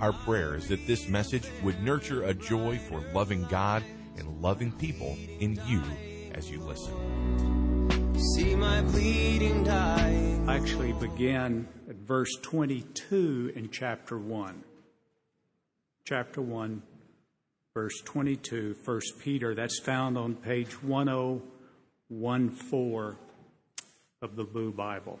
Our prayer is that this message would nurture a joy for loving God and loving people in you as you listen. See my bleeding die. I actually began at verse 22 in chapter 1. Chapter 1, verse 22, 1 Peter. That's found on page 1014 of the Blue Bible.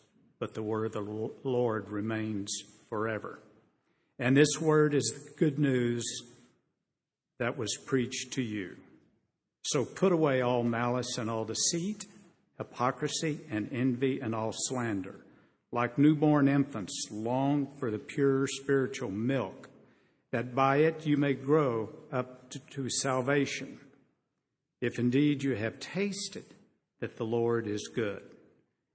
but the word of the Lord remains forever. And this word is good news that was preached to you. So put away all malice and all deceit, hypocrisy and envy and all slander. Like newborn infants, long for the pure spiritual milk, that by it you may grow up to, to salvation, if indeed you have tasted that the Lord is good.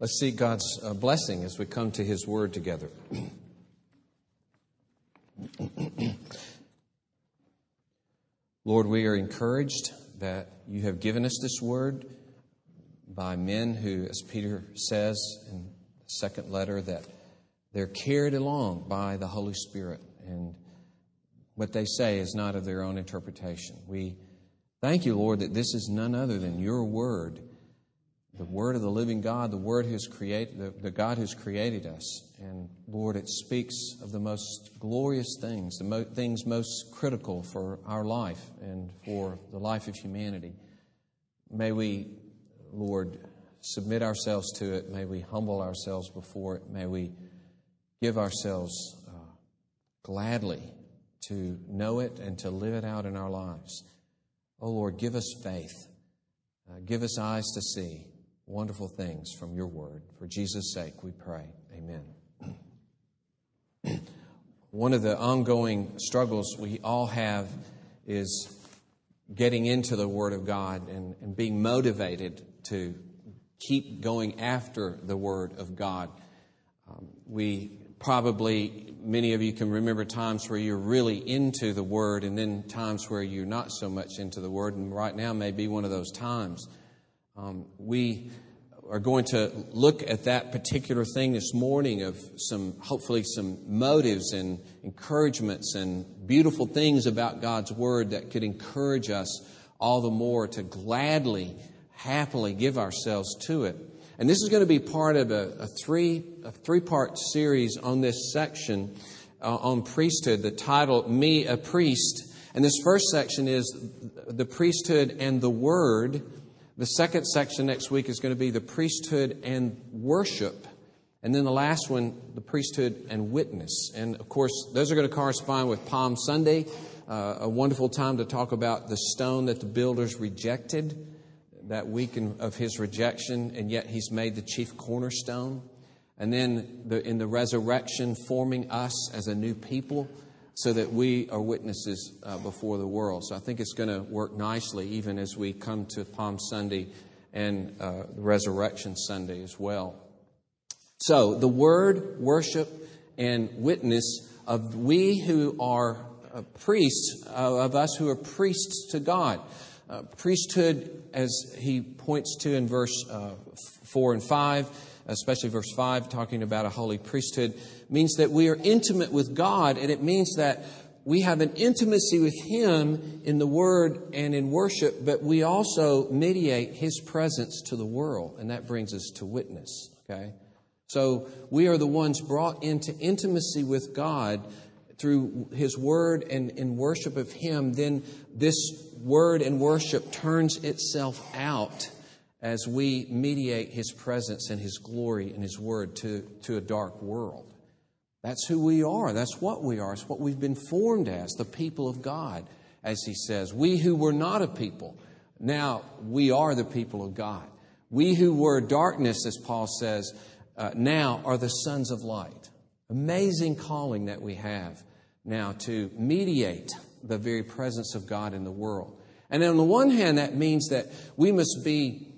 Let's seek God's uh, blessing as we come to His Word together. Lord, we are encouraged that you have given us this Word by men who, as Peter says in the second letter, that they're carried along by the Holy Spirit, and what they say is not of their own interpretation. We thank you, Lord, that this is none other than your Word the Word of the living God, the Word who's created, the, the God who's created us. And Lord, it speaks of the most glorious things, the mo- things most critical for our life and for the life of humanity. May we, Lord, submit ourselves to it. May we humble ourselves before it. May we give ourselves uh, gladly to know it and to live it out in our lives. Oh Lord, give us faith. Uh, give us eyes to see wonderful things from your word. For Jesus' sake, we pray. Amen. One of the ongoing struggles we all have is getting into the Word of God and, and being motivated to keep going after the Word of God. Um, we probably, many of you can remember times where you're really into the Word and then times where you're not so much into the Word, and right now may be one of those times. Um, we are going to look at that particular thing this morning of some, hopefully, some motives and encouragements and beautiful things about God's Word that could encourage us all the more to gladly, happily give ourselves to it. And this is going to be part of a, a three, a three part series on this section uh, on priesthood. The title, Me a Priest. And this first section is the priesthood and the Word. The second section next week is going to be the priesthood and worship. And then the last one, the priesthood and witness. And of course, those are going to correspond with Palm Sunday, uh, a wonderful time to talk about the stone that the builders rejected, that week of his rejection, and yet he's made the chief cornerstone. And then the, in the resurrection, forming us as a new people so that we are witnesses uh, before the world. So I think it's going to work nicely even as we come to Palm Sunday and uh, Resurrection Sunday as well. So the word, worship, and witness of we who are uh, priests, of us who are priests to God. Uh, priesthood, as he points to in verse uh, 4 and 5, especially verse 5, talking about a holy priesthood, means that we are intimate with God, and it means that we have an intimacy with Him in the Word and in worship, but we also mediate His presence to the world, and that brings us to witness, okay? So we are the ones brought into intimacy with God through His Word and in worship of Him. Then this Word and worship turns itself out as we mediate His presence and His glory and His Word to, to a dark world. That's who we are. That's what we are. It's what we've been formed as, the people of God, as He says. We who were not a people, now we are the people of God. We who were darkness, as Paul says, uh, now are the sons of light. Amazing calling that we have now to mediate the very presence of God in the world. And on the one hand, that means that we must be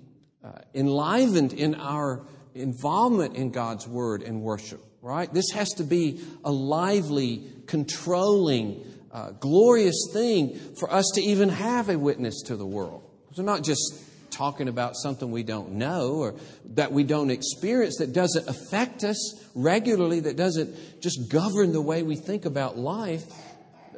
uh, enlivened in our involvement in God's word and worship, right? This has to be a lively, controlling, uh, glorious thing for us to even have a witness to the world. We're not just talking about something we don't know or that we don't experience that doesn't affect us regularly, that doesn't just govern the way we think about life.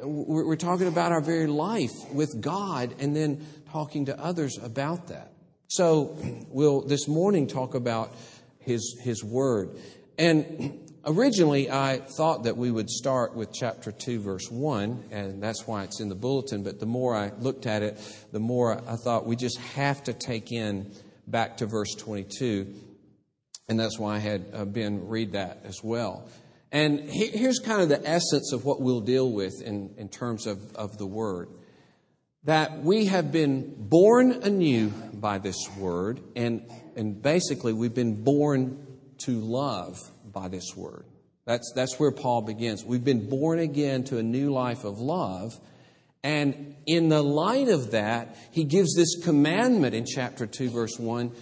We're talking about our very life with God and then talking to others about that. So we'll this morning talk about his his word. And originally I thought that we would start with chapter 2 verse 1 and that's why it's in the bulletin, but the more I looked at it, the more I thought we just have to take in back to verse 22. And that's why I had uh, Ben read that as well. And here's kind of the essence of what we'll deal with in, in terms of, of the word that we have been born anew by this word, and, and basically we've been born to love by this word. That's, that's where Paul begins. We've been born again to a new life of love. And in the light of that, he gives this commandment in chapter 2, verse 1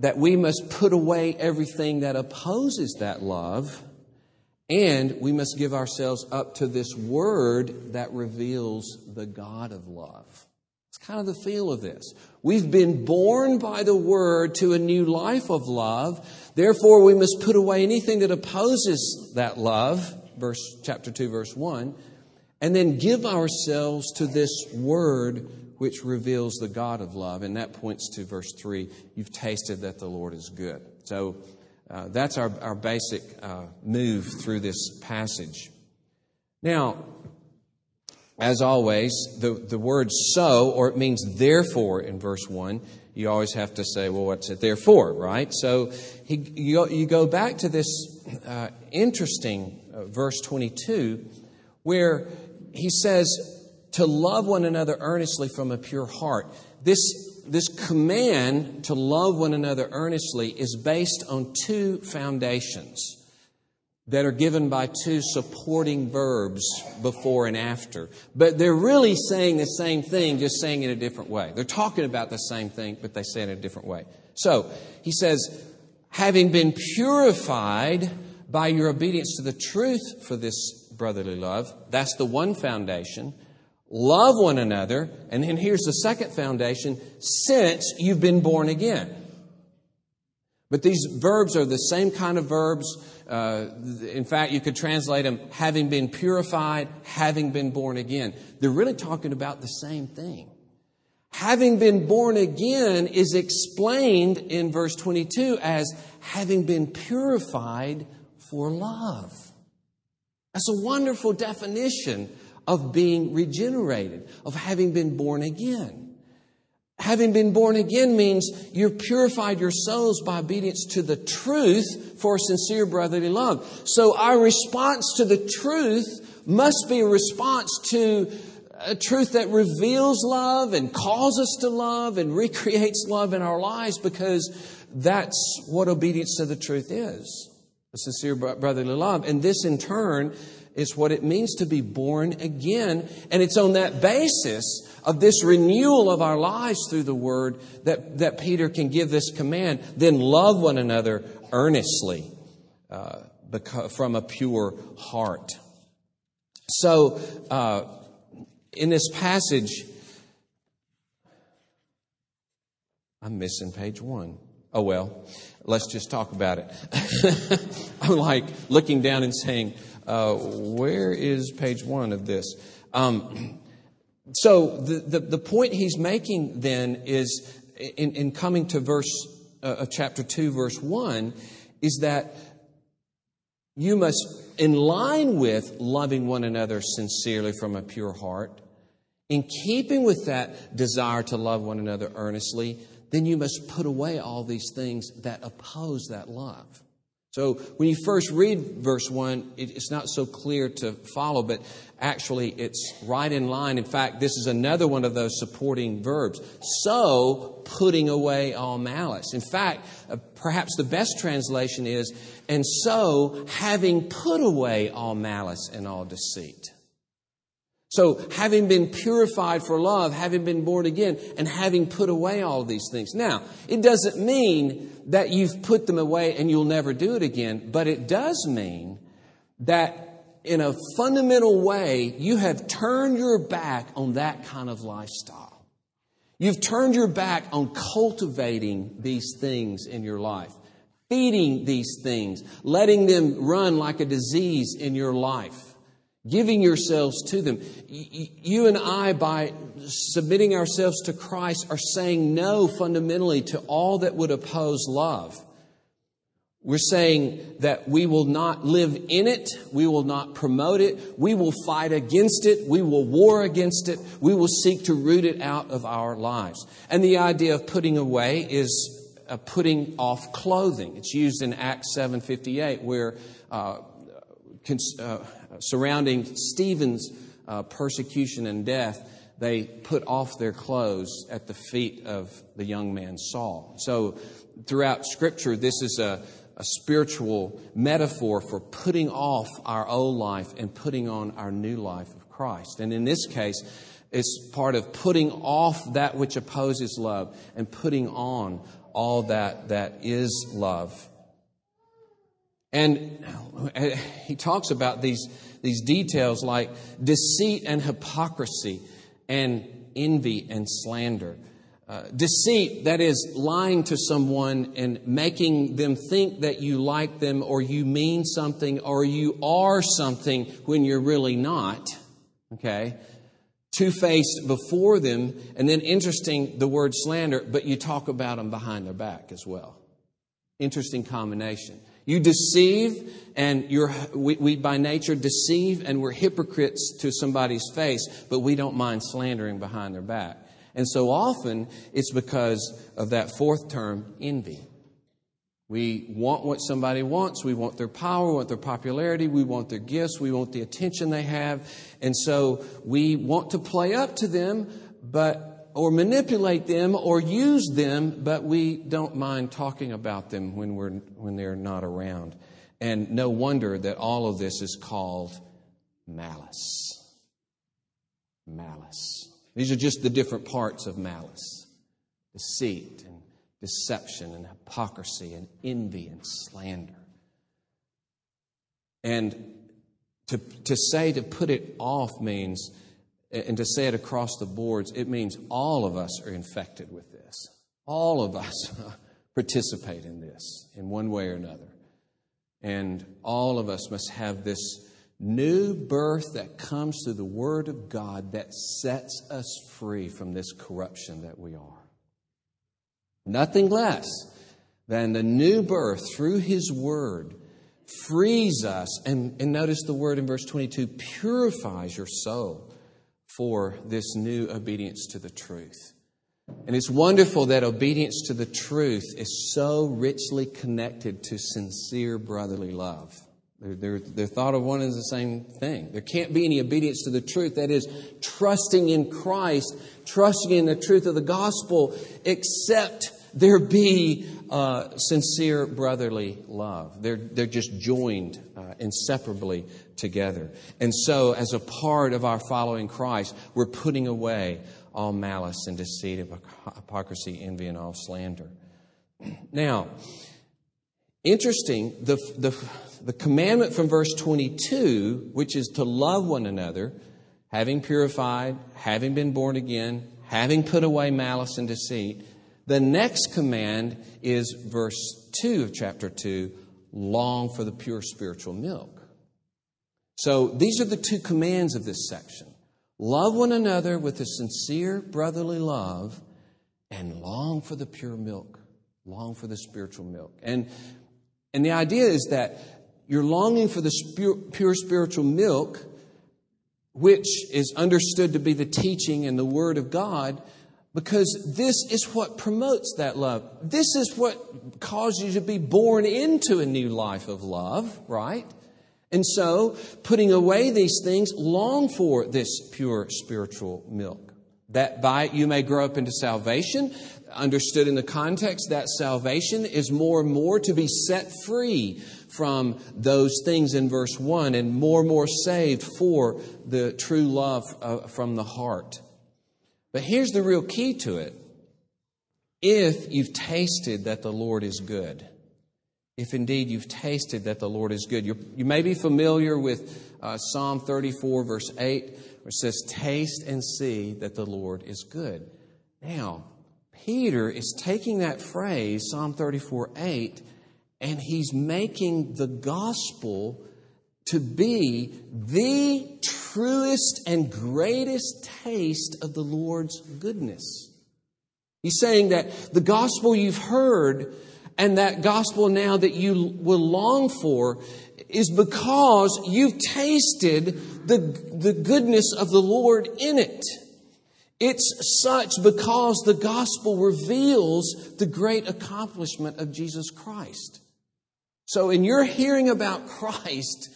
that we must put away everything that opposes that love, and we must give ourselves up to this word that reveals the God of love. It's kind of the feel of this. We've been born by the word to a new life of love. Therefore, we must put away anything that opposes that love, verse chapter 2 verse 1, and then give ourselves to this word which reveals the God of love. And that points to verse 3 you've tasted that the Lord is good. So uh, that's our, our basic uh, move through this passage. Now, as always, the, the word so, or it means therefore in verse 1, you always have to say, well, what's it therefore, right? So he, you, you go back to this uh, interesting uh, verse 22 where he says to love one another earnestly from a pure heart. This this command to love one another earnestly is based on two foundations that are given by two supporting verbs before and after. But they're really saying the same thing, just saying it a different way. They're talking about the same thing, but they say it in a different way. So, he says, having been purified by your obedience to the truth for this brotherly love, that's the one foundation. Love one another. And then here's the second foundation since you've been born again. But these verbs are the same kind of verbs. Uh, in fact, you could translate them having been purified, having been born again. They're really talking about the same thing. Having been born again is explained in verse 22 as having been purified for love. That's a wonderful definition of being regenerated, of having been born again. Having been born again means you've purified your souls by obedience to the truth for sincere brotherly love. So our response to the truth must be a response to a truth that reveals love and calls us to love and recreates love in our lives because that's what obedience to the truth is a sincere brotherly love. And this, in turn, is what it means to be born again. And it's on that basis of this renewal of our lives through the Word that, that Peter can give this command. Then love one another earnestly uh, from a pure heart. So, uh, in this passage, I'm missing page one. Oh, well, let's just talk about it. I'm like looking down and saying, uh, where is page one of this? Um, so the, the, the, point he's making then is in, in coming to verse uh, of chapter 2 verse 1 is that you must in line with loving one another sincerely from a pure heart in keeping with that desire to love one another earnestly then you must put away all these things that oppose that love so when you first read verse 1, it's not so clear to follow, but actually it's right in line. In fact, this is another one of those supporting verbs. So, putting away all malice. In fact, uh, perhaps the best translation is, and so having put away all malice and all deceit. So, having been purified for love, having been born again, and having put away all these things. Now, it doesn't mean that you've put them away and you'll never do it again, but it does mean that in a fundamental way, you have turned your back on that kind of lifestyle. You've turned your back on cultivating these things in your life, feeding these things, letting them run like a disease in your life giving yourselves to them. You and I, by submitting ourselves to Christ, are saying no fundamentally to all that would oppose love. We're saying that we will not live in it, we will not promote it, we will fight against it, we will war against it, we will seek to root it out of our lives. And the idea of putting away is uh, putting off clothing. It's used in Acts 7:58 where uh, cons- uh, surrounding Stephen's uh, persecution and death, they put off their clothes at the feet of the young man Saul. So, throughout Scripture, this is a, a spiritual metaphor for putting off our old life and putting on our new life of Christ. And in this case, it's part of putting off that which opposes love and putting on all that that is love. And he talks about these, these details like deceit and hypocrisy and envy and slander. Uh, deceit, that is, lying to someone and making them think that you like them or you mean something or you are something when you're really not. Okay? Two faced before them, and then interesting, the word slander, but you talk about them behind their back as well. Interesting combination. You deceive, and you're, we, we by nature deceive, and we're hypocrites to somebody's face, but we don't mind slandering behind their back. And so often it's because of that fourth term, envy. We want what somebody wants. We want their power, we want their popularity, we want their gifts, we want the attention they have. And so we want to play up to them, but or manipulate them or use them, but we don't mind talking about them when, we're, when they're not around. And no wonder that all of this is called malice. Malice. These are just the different parts of malice deceit and deception and hypocrisy and envy and slander. And to, to say to put it off means, and to say it across the boards, it means all of us are infected with this. All of us participate in this in one way or another. And all of us must have this new birth that comes through the Word of God that sets us free from this corruption that we are. Nothing less than the new birth through His Word frees us, and, and notice the word in verse 22 purifies your soul for this new obedience to the truth. And it's wonderful that obedience to the truth is so richly connected to sincere brotherly love. They're, they're, they're, thought of one as the same thing. There can't be any obedience to the truth. That is, trusting in Christ, trusting in the truth of the gospel, except there be uh, sincere brotherly love. They're, they're just joined uh, inseparably together. And so, as a part of our following Christ, we're putting away all malice and deceit, hypocrisy, envy, and all slander. Now, interesting, the, the, the commandment from verse 22, which is to love one another, having purified, having been born again, having put away malice and deceit, the next command is verse 2 of chapter 2 long for the pure spiritual milk. So these are the two commands of this section love one another with a sincere brotherly love and long for the pure milk, long for the spiritual milk. And, and the idea is that you're longing for the pure spiritual milk, which is understood to be the teaching and the Word of God because this is what promotes that love. This is what causes you to be born into a new life of love, right? And so, putting away these things, long for this pure spiritual milk. That by it you may grow up into salvation. Understood in the context, that salvation is more and more to be set free from those things in verse 1 and more and more saved for the true love uh, from the heart. But here's the real key to it. If you've tasted that the Lord is good, if indeed you've tasted that the Lord is good, You're, you may be familiar with uh, Psalm 34, verse 8, where it says, Taste and see that the Lord is good. Now, Peter is taking that phrase, Psalm 34, 8, and he's making the gospel to be the truest and greatest taste of the Lord's goodness. He's saying that the gospel you've heard and that gospel now that you will long for is because you've tasted the, the goodness of the Lord in it. It's such because the gospel reveals the great accomplishment of Jesus Christ. So, in your hearing about Christ,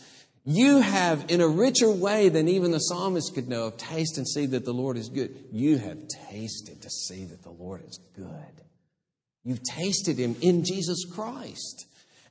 you have, in a richer way than even the psalmist could know, of taste and see that the Lord is good. You have tasted to see that the Lord is good. You've tasted Him in Jesus Christ.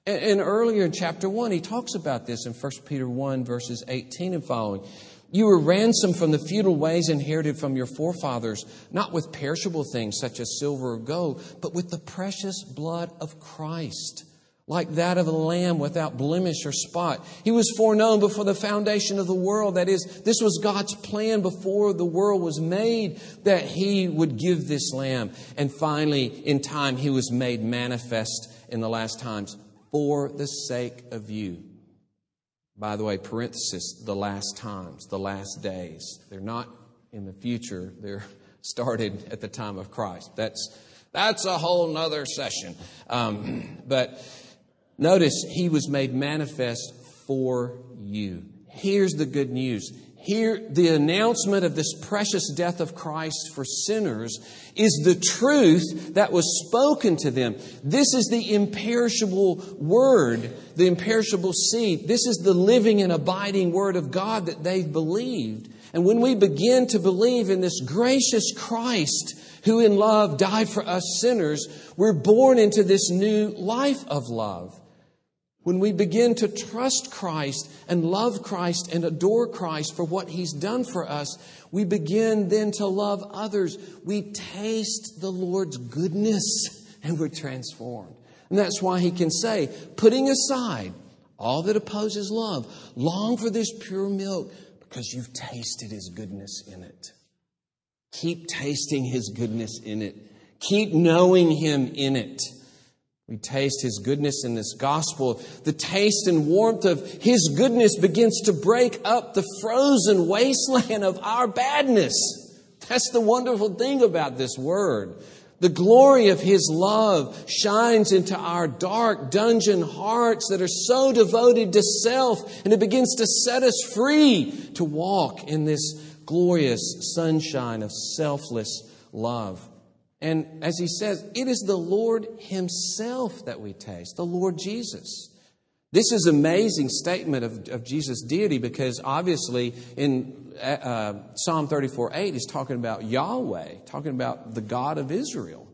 And, and earlier in chapter 1, he talks about this in 1 Peter 1, verses 18 and following. You were ransomed from the futile ways inherited from your forefathers, not with perishable things such as silver or gold, but with the precious blood of Christ like that of a lamb without blemish or spot. He was foreknown before the foundation of the world. That is, this was God's plan before the world was made that He would give this lamb. And finally, in time, He was made manifest in the last times for the sake of you. By the way, parenthesis, the last times, the last days. They're not in the future, they're started at the time of Christ. That's, that's a whole nother session. Um, but Notice he was made manifest for you. Here's the good news. Here, the announcement of this precious death of Christ for sinners is the truth that was spoken to them. This is the imperishable word, the imperishable seed. This is the living and abiding word of God that they believed. And when we begin to believe in this gracious Christ who in love died for us sinners, we're born into this new life of love. When we begin to trust Christ and love Christ and adore Christ for what He's done for us, we begin then to love others. We taste the Lord's goodness and we're transformed. And that's why He can say, putting aside all that opposes love, long for this pure milk because you've tasted His goodness in it. Keep tasting His goodness in it. Keep knowing Him in it. We taste His goodness in this gospel. The taste and warmth of His goodness begins to break up the frozen wasteland of our badness. That's the wonderful thing about this word. The glory of His love shines into our dark dungeon hearts that are so devoted to self, and it begins to set us free to walk in this glorious sunshine of selfless love. And as He says, it is the Lord Himself that we taste, the Lord Jesus. This is an amazing statement of, of Jesus' deity because obviously in uh, uh Psalm 34 8, he's talking about Yahweh, talking about the God of Israel.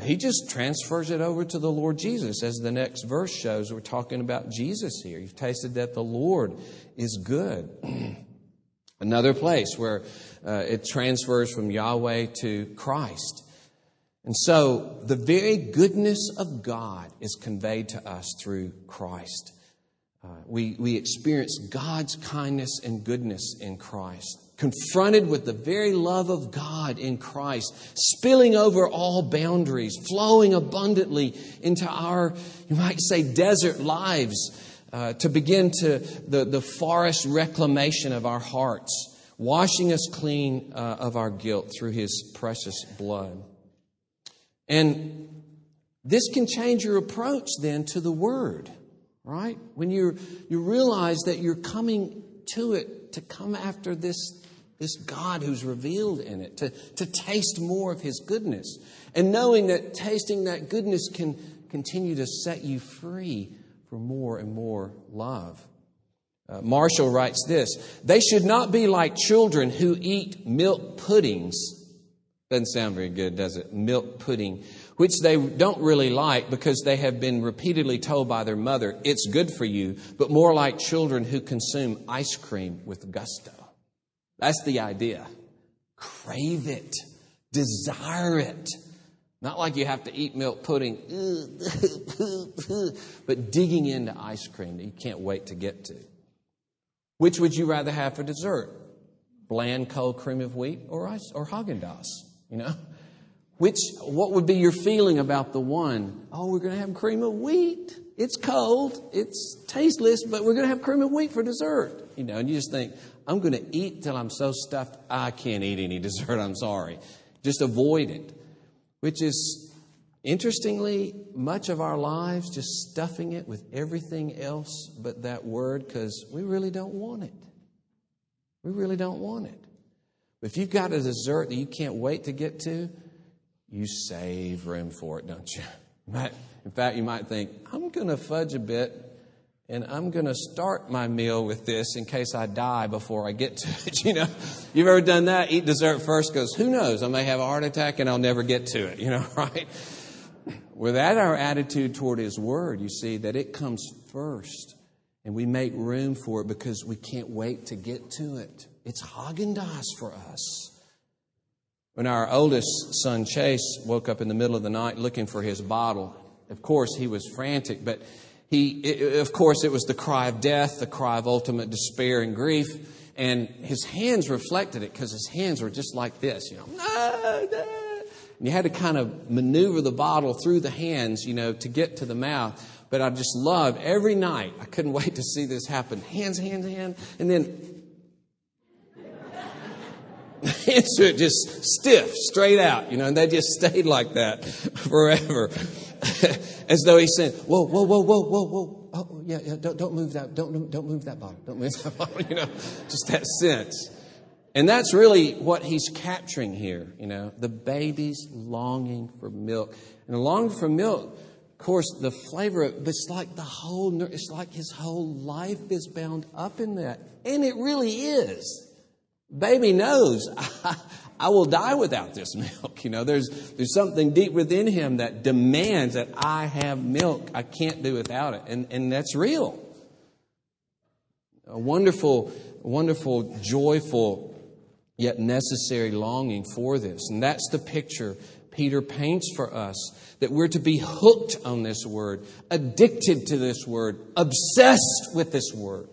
He just transfers it over to the Lord Jesus. As the next verse shows, we're talking about Jesus here. You've tasted that the Lord is good. Another place where uh, it transfers from Yahweh to Christ. And so the very goodness of God is conveyed to us through Christ. Uh, we, we experience God's kindness and goodness in Christ. Confronted with the very love of God in Christ, spilling over all boundaries, flowing abundantly into our, you might say, desert lives, uh, to begin to the, the forest reclamation of our hearts, washing us clean uh, of our guilt through His precious blood. And this can change your approach then to the Word, right? When you you realize that you're coming to it to come after this, this God who's revealed in it, to, to taste more of His goodness. And knowing that tasting that goodness can continue to set you free for more and more love. Uh, Marshall writes this They should not be like children who eat milk puddings doesn't sound very good, does it? Milk pudding, which they don't really like because they have been repeatedly told by their mother, it's good for you, but more like children who consume ice cream with gusto. That's the idea. Crave it, desire it. Not like you have to eat milk pudding, but digging into ice cream that you can't wait to get to. Which would you rather have for dessert? Bland cold cream of wheat or ice or Haagen-Dazs? You know? Which, what would be your feeling about the one? Oh, we're going to have cream of wheat. It's cold. It's tasteless, but we're going to have cream of wheat for dessert. You know, and you just think, I'm going to eat till I'm so stuffed I can't eat any dessert. I'm sorry. Just avoid it. Which is, interestingly, much of our lives just stuffing it with everything else but that word because we really don't want it. We really don't want it. If you've got a dessert that you can't wait to get to, you save room for it, don't you? In fact, you might think, I'm going to fudge a bit and I'm going to start my meal with this in case I die before I get to it. You know, you've ever done that? Eat dessert first, goes, who knows? I may have a heart attack and I'll never get to it, you know, right? With that, our attitude toward His Word, you see, that it comes first and we make room for it because we can't wait to get to it. It's Haagen Dazs for us. When our oldest son Chase woke up in the middle of the night looking for his bottle, of course he was frantic, but he, it, of course, it was the cry of death, the cry of ultimate despair and grief, and his hands reflected it because his hands were just like this, you know. And you had to kind of maneuver the bottle through the hands, you know, to get to the mouth. But I just loved every night. I couldn't wait to see this happen. Hands, hands, hands, and then answer it just stiff, straight out, you know, and they just stayed like that forever. As though he said, whoa, whoa, whoa, whoa, whoa, whoa. Oh, yeah, yeah, don't, don't move that, don't, don't move that bottle. Don't move that bottle, you know, just that sense. And that's really what he's capturing here, you know, the baby's longing for milk. And longing for milk, of course, the flavor, of, it's like the whole, it's like his whole life is bound up in that. And it really is. Baby knows I will die without this milk. You know, there's, there's something deep within him that demands that I have milk. I can't do without it. And, and that's real. A wonderful, wonderful, joyful, yet necessary longing for this. And that's the picture Peter paints for us that we're to be hooked on this word, addicted to this word, obsessed with this word.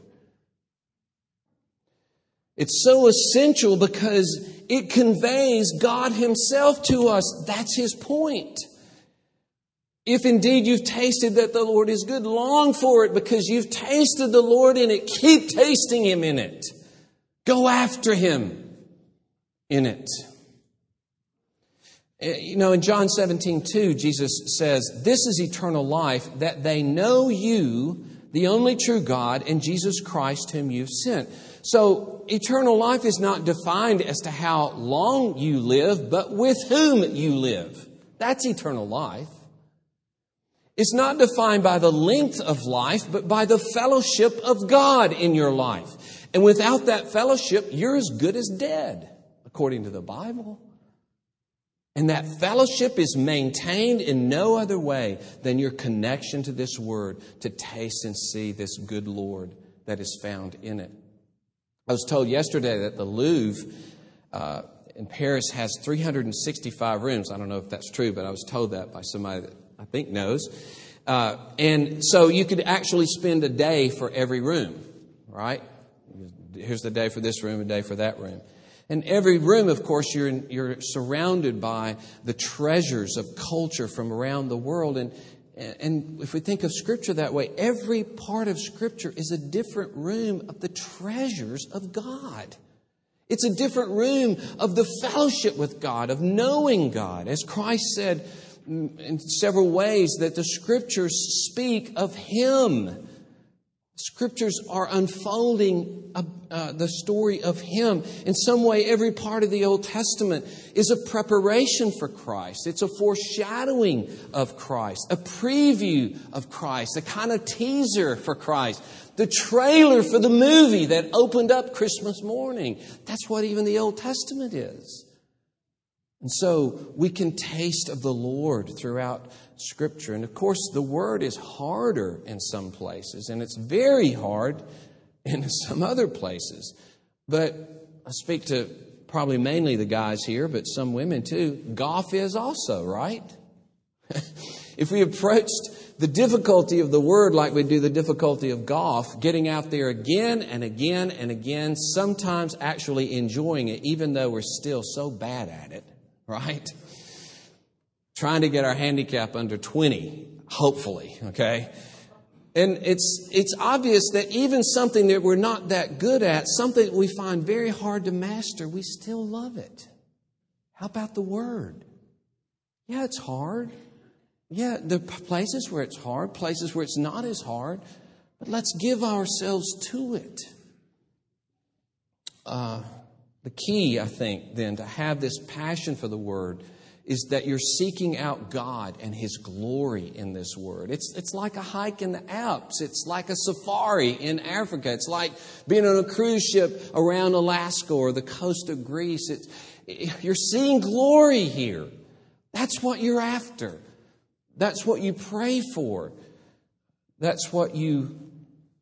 It's so essential because it conveys God Himself to us. That's His point. If indeed you've tasted that the Lord is good, long for it because you've tasted the Lord in it. Keep tasting Him in it. Go after Him in it. Eh, you know, in John 17, 2, Jesus says, This is eternal life, that they know you, the only true God, and Jesus Christ, whom you've sent. So, eternal life is not defined as to how long you live, but with whom you live. That's eternal life. It's not defined by the length of life, but by the fellowship of God in your life. And without that fellowship, you're as good as dead, according to the Bible. And that fellowship is maintained in no other way than your connection to this word to taste and see this good Lord that is found in it. I was told yesterday that the Louvre uh, in Paris has 365 rooms. I don't know if that's true, but I was told that by somebody that I think knows. Uh, and so you could actually spend a day for every room, right? Here's the day for this room, a day for that room. And every room, of course, you're, in, you're surrounded by the treasures of culture from around the world. And and if we think of Scripture that way, every part of Scripture is a different room of the treasures of God. It's a different room of the fellowship with God, of knowing God. As Christ said mm, in several ways, that the Scriptures speak of Him. Scriptures are unfolding uh, the story of Him. In some way, every part of the Old Testament is a preparation for Christ. It's a foreshadowing of Christ, a preview of Christ, a kind of teaser for Christ, the trailer for the movie that opened up Christmas morning. That's what even the Old Testament is. And so we can taste of the Lord throughout Scripture. And of course, the Word is harder in some places, and it's very hard in some other places. But I speak to probably mainly the guys here, but some women too. Golf is also, right? if we approached the difficulty of the word like we do the difficulty of golf, getting out there again and again and again, sometimes actually enjoying it, even though we're still so bad at it, right? Trying to get our handicap under 20, hopefully, okay? And it's, it's obvious that even something that we're not that good at, something that we find very hard to master, we still love it. How about the Word? Yeah, it's hard. Yeah, are places where it's hard, places where it's not as hard, but let's give ourselves to it. Uh, the key, I think, then, to have this passion for the Word is that you're seeking out God and His glory in this word. It's, it's like a hike in the Alps. It's like a safari in Africa. It's like being on a cruise ship around Alaska or the coast of Greece. It's, you're seeing glory here. That's what you're after. That's what you pray for. That's what you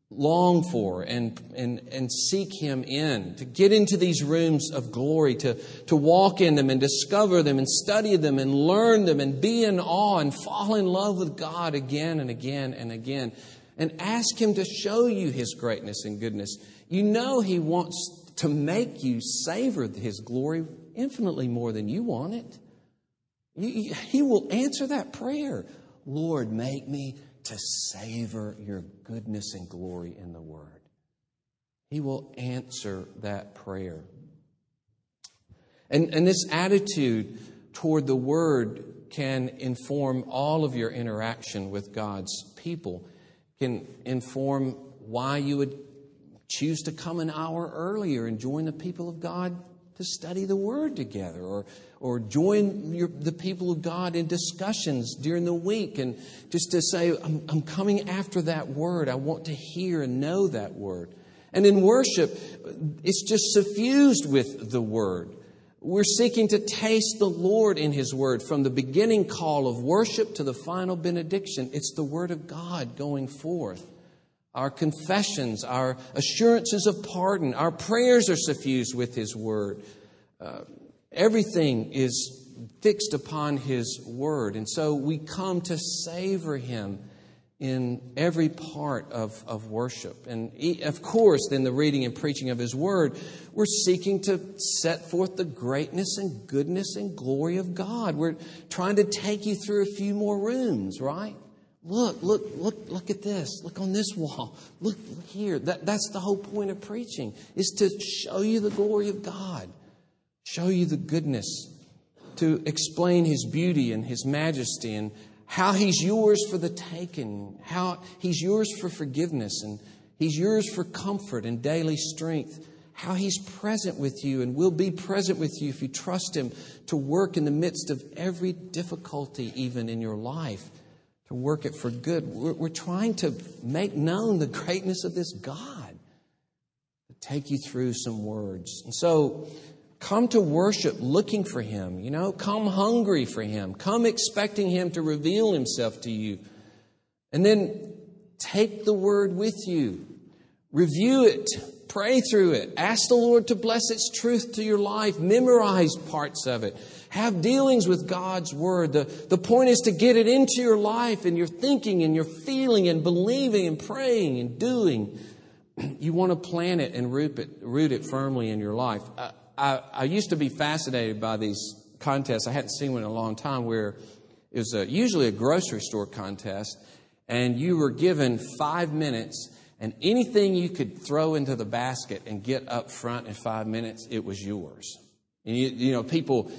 long for and, and, and seek Him in, to get into these rooms of glory, to, to walk in them and discover them and study them and learn them and be in awe and fall in love with God again and again and again and ask Him to show you His greatness and goodness. You know He wants to make you savor His glory infinitely more than you want it. He will answer that prayer. Lord, make me to savor your goodness and glory in the Word. He will answer that prayer. And, and this attitude toward the Word can inform all of your interaction with God's people, can inform why you would choose to come an hour earlier and join the people of God to study the Word together, or or join your, the people of God in discussions during the week and just to say, I'm, I'm coming after that word. I want to hear and know that word. And in worship, it's just suffused with the Word. We're seeking to taste the Lord in His Word from the beginning call of worship to the final benediction. It's the Word of God going forth. Our confessions, our assurances of pardon, our prayers are suffused with His Word. Uh, everything is fixed upon His Word. And so we come to savor Him in every part of, of worship. And of course, in the reading and preaching of His Word, we're seeking to set forth the greatness and goodness and glory of God. We're trying to take you through a few more rooms, right? Look, look, look, look at this. Look on this wall. Look, here. That, that's the whole point of preaching, is to show you the glory of God, show you the goodness, to explain His beauty and His majesty and how He's yours for the taking, how He's yours for forgiveness, and He's yours for comfort and daily strength, how He's present with you and will be present with you if you trust Him to work in the midst of every difficulty, even in your life, to work it for good. We're, we're trying to make known the greatness of this God, take you through some words. And so, Come to worship looking for Him, you know, come hungry for Him, come expecting Him to reveal Himself to you. And then take the Word with you, review it, pray through it, ask the Lord to bless its truth to your life, memorize parts of it, have dealings with God's Word. The, the point is to get it into your life and your thinking and your feeling and believing and praying and doing. You want to plant it and root it, root it firmly in your life. Uh, I, I used to be fascinated by these contests. I hadn't seen one in a long time where it was a, usually a grocery store contest, and you were given five minutes, and anything you could throw into the basket and get up front in five minutes, it was yours. And you, you know, people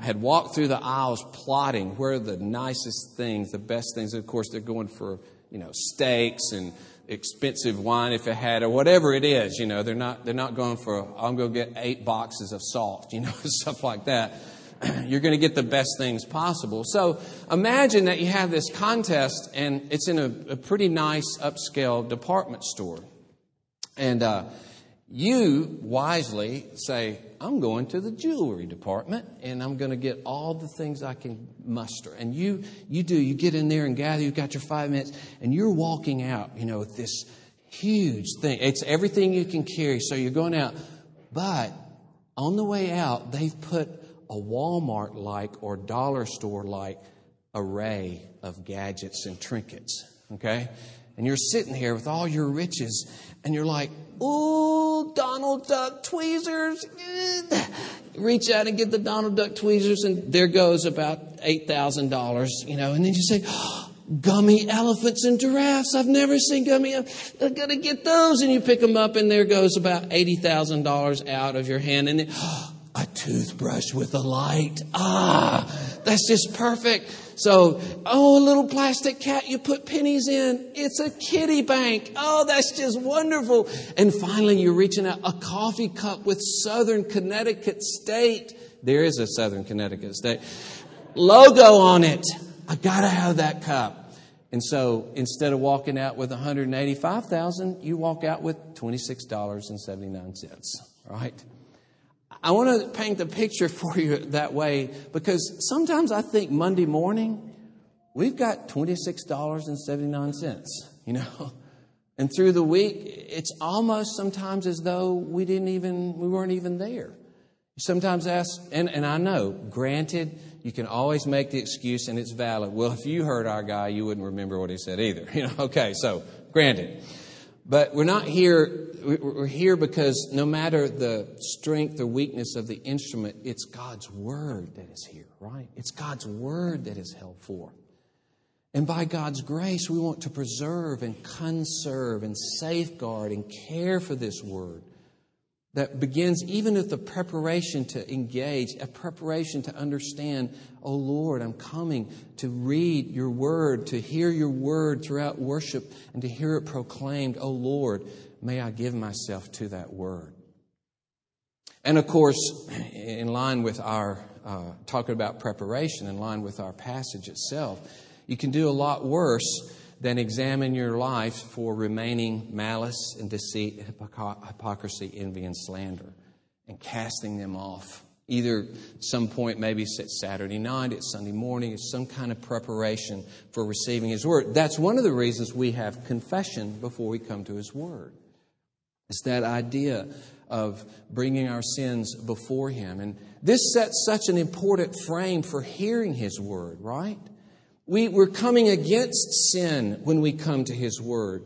had walked through the aisles plotting where the nicest things, the best things. Of course, they're going for you know steaks and expensive wine if it had or whatever it is you know they're not they're not going for i'm going to get eight boxes of salt you know stuff like that you're going to get the best things possible so imagine that you have this contest and it's in a, a pretty nice upscale department store and uh, you wisely say I'm going to the jewelry department and I'm going to get all the things I can muster. And you, you do, you get in there and gather, you've got your five minutes, and you're walking out, you know, with this huge thing. It's everything you can carry. So you're going out. But on the way out, they've put a Walmart like or dollar store like array of gadgets and trinkets. Okay? And you're sitting here with all your riches, and you're like, Ooh, Donald Duck tweezers. Reach out and get the Donald Duck tweezers, and there goes about $8,000, you know. And then you say, oh, gummy elephants and giraffes. I've never seen gummy. I'm going to get those. And you pick them up, and there goes about $80,000 out of your hand. And then, oh, a toothbrush with a light. Ah, that's just perfect. So, oh, a little plastic cat you put pennies in. It's a kitty bank. Oh, that's just wonderful. And finally, you're reaching out a coffee cup with Southern Connecticut State. There is a Southern Connecticut State logo on it. I gotta have that cup. And so instead of walking out with 185,000, you walk out with $26.79, right? I want to paint the picture for you that way because sometimes I think Monday morning, we've got $26.79, you know? And through the week, it's almost sometimes as though we didn't even, we weren't even there. Sometimes ask, and, and I know, granted, you can always make the excuse and it's valid. Well, if you heard our guy, you wouldn't remember what he said either. You know, okay, so granted. But we're not here, we're here because no matter the strength or weakness of the instrument, it's God's Word that is here, right? It's God's Word that is held forth. And by God's grace, we want to preserve and conserve and safeguard and care for this Word that begins even with the preparation to engage, a preparation to understand, oh Lord, I'm coming to read your word, to hear your word throughout worship, and to hear it proclaimed, oh Lord, may I give myself to that word. And of course, in line with our uh, talking about preparation, in line with our passage itself, you can do a lot worse then examine your life for remaining malice and deceit, hypocrisy, envy, and slander, and casting them off. Either some point, maybe it's Saturday night, it's Sunday morning, it's some kind of preparation for receiving His Word. That's one of the reasons we have confession before we come to His Word. It's that idea of bringing our sins before Him. And this sets such an important frame for hearing His Word, right? We, we're coming against sin when we come to His Word.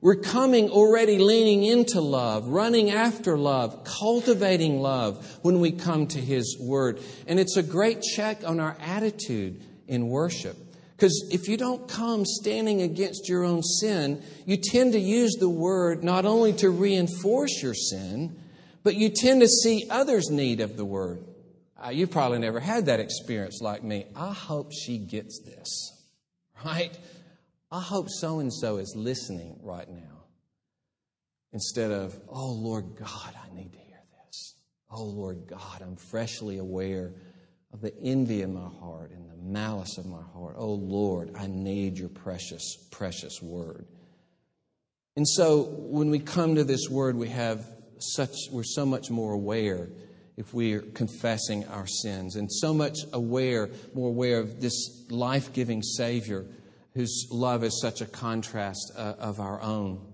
We're coming already leaning into love, running after love, cultivating love when we come to His Word. And it's a great check on our attitude in worship. Because if you don't come standing against your own sin, you tend to use the Word not only to reinforce your sin, but you tend to see others' need of the Word. Uh, you probably never had that experience like me. I hope she gets this, right? I hope so and so is listening right now. Instead of, oh Lord God, I need to hear this. Oh Lord God, I'm freshly aware of the envy in my heart and the malice of my heart. Oh Lord, I need your precious, precious word. And so when we come to this word, we have such, we're so much more aware if we are confessing our sins and so much aware, more aware of this life giving Savior whose love is such a contrast uh, of our own.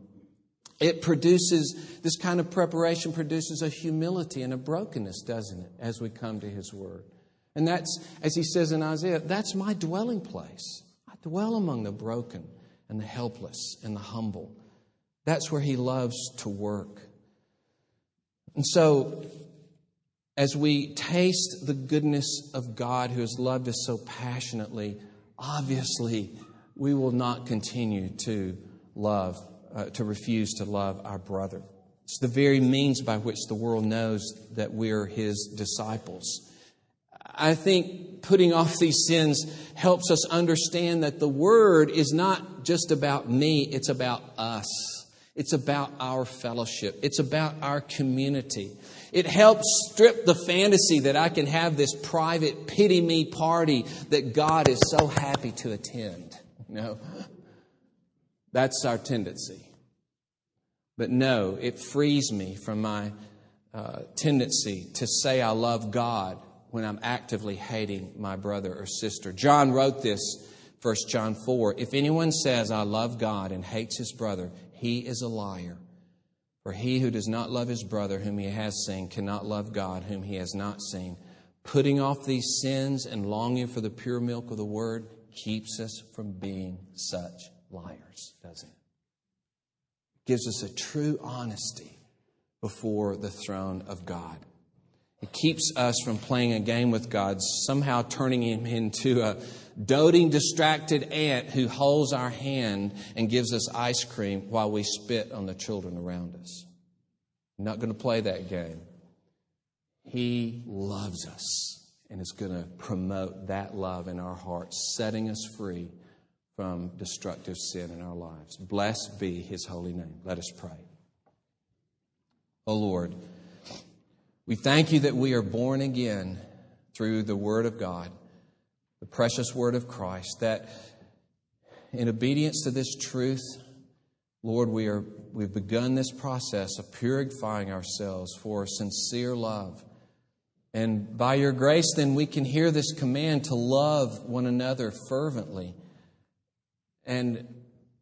It produces, this kind of preparation produces a humility and a brokenness, doesn't it, as we come to His Word? And that's, as He says in Isaiah, that's my dwelling place. I dwell among the broken and the helpless and the humble. That's where He loves to work. And so, as we taste the goodness of God who has loved us so passionately, obviously we will not continue to love, uh, to refuse to love our brother. It's the very means by which the world knows that we're his disciples. I think putting off these sins helps us understand that the word is not just about me, it's about us. It's about our fellowship. It's about our community. It helps strip the fantasy that I can have this private pity me party that God is so happy to attend. No. That's our tendency. But no, it frees me from my uh, tendency to say I love God when I'm actively hating my brother or sister. John wrote this, 1 John 4. If anyone says, I love God and hates his brother, he is a liar. For he who does not love his brother whom he has seen cannot love God whom he has not seen. Putting off these sins and longing for the pure milk of the word keeps us from being such liars, doesn't it? gives us a true honesty before the throne of God. It keeps us from playing a game with God, somehow turning him into a doting, distracted aunt who holds our hand and gives us ice cream while we spit on the children around us. I'm not going to play that game. He loves us and is going to promote that love in our hearts, setting us free from destructive sin in our lives. Blessed be his holy name. Let us pray. O oh Lord, we thank you that we are born again through the Word of God the precious word of Christ, that in obedience to this truth, Lord, we are, we've begun this process of purifying ourselves for sincere love. And by your grace, then we can hear this command to love one another fervently. And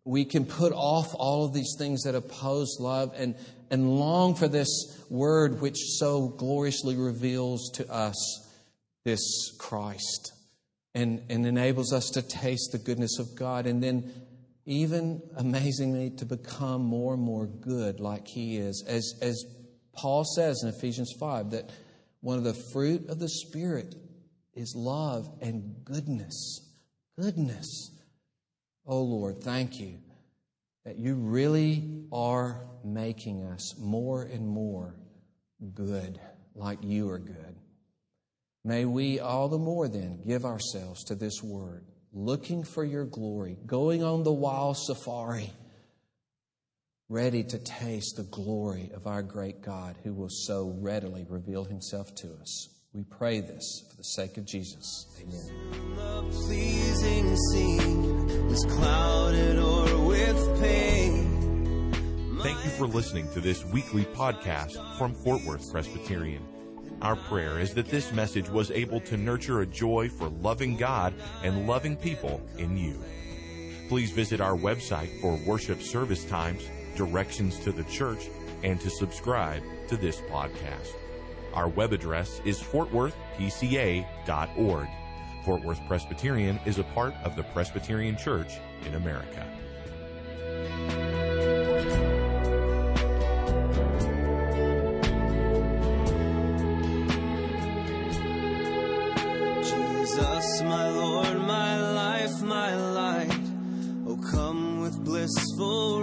we can put off all of these things that oppose love and, and long for this word which so gloriously reveals to us this Christ and, and enables us to taste the goodness of God. And then, even amazingly, to become more and more good like He is. As, as Paul says in Ephesians 5, that one of the fruit of the Spirit is love and goodness. Goodness. Oh Lord, thank you that you really are making us more and more good, like you are good. May we all the more then give ourselves to this word, looking for your glory, going on the wild safari, ready to taste the glory of our great God who will so readily reveal himself to us. We pray this for the sake of Jesus. Amen. Thank you for listening to this weekly podcast from Fort Worth Presbyterian. Our prayer is that this message was able to nurture a joy for loving God and loving people in you. Please visit our website for worship service times, directions to the church, and to subscribe to this podcast. Our web address is fortworthpca.org. Fort Worth Presbyterian is a part of the Presbyterian Church in America. Jesus, my Lord, my life, my light. Oh, come with blissful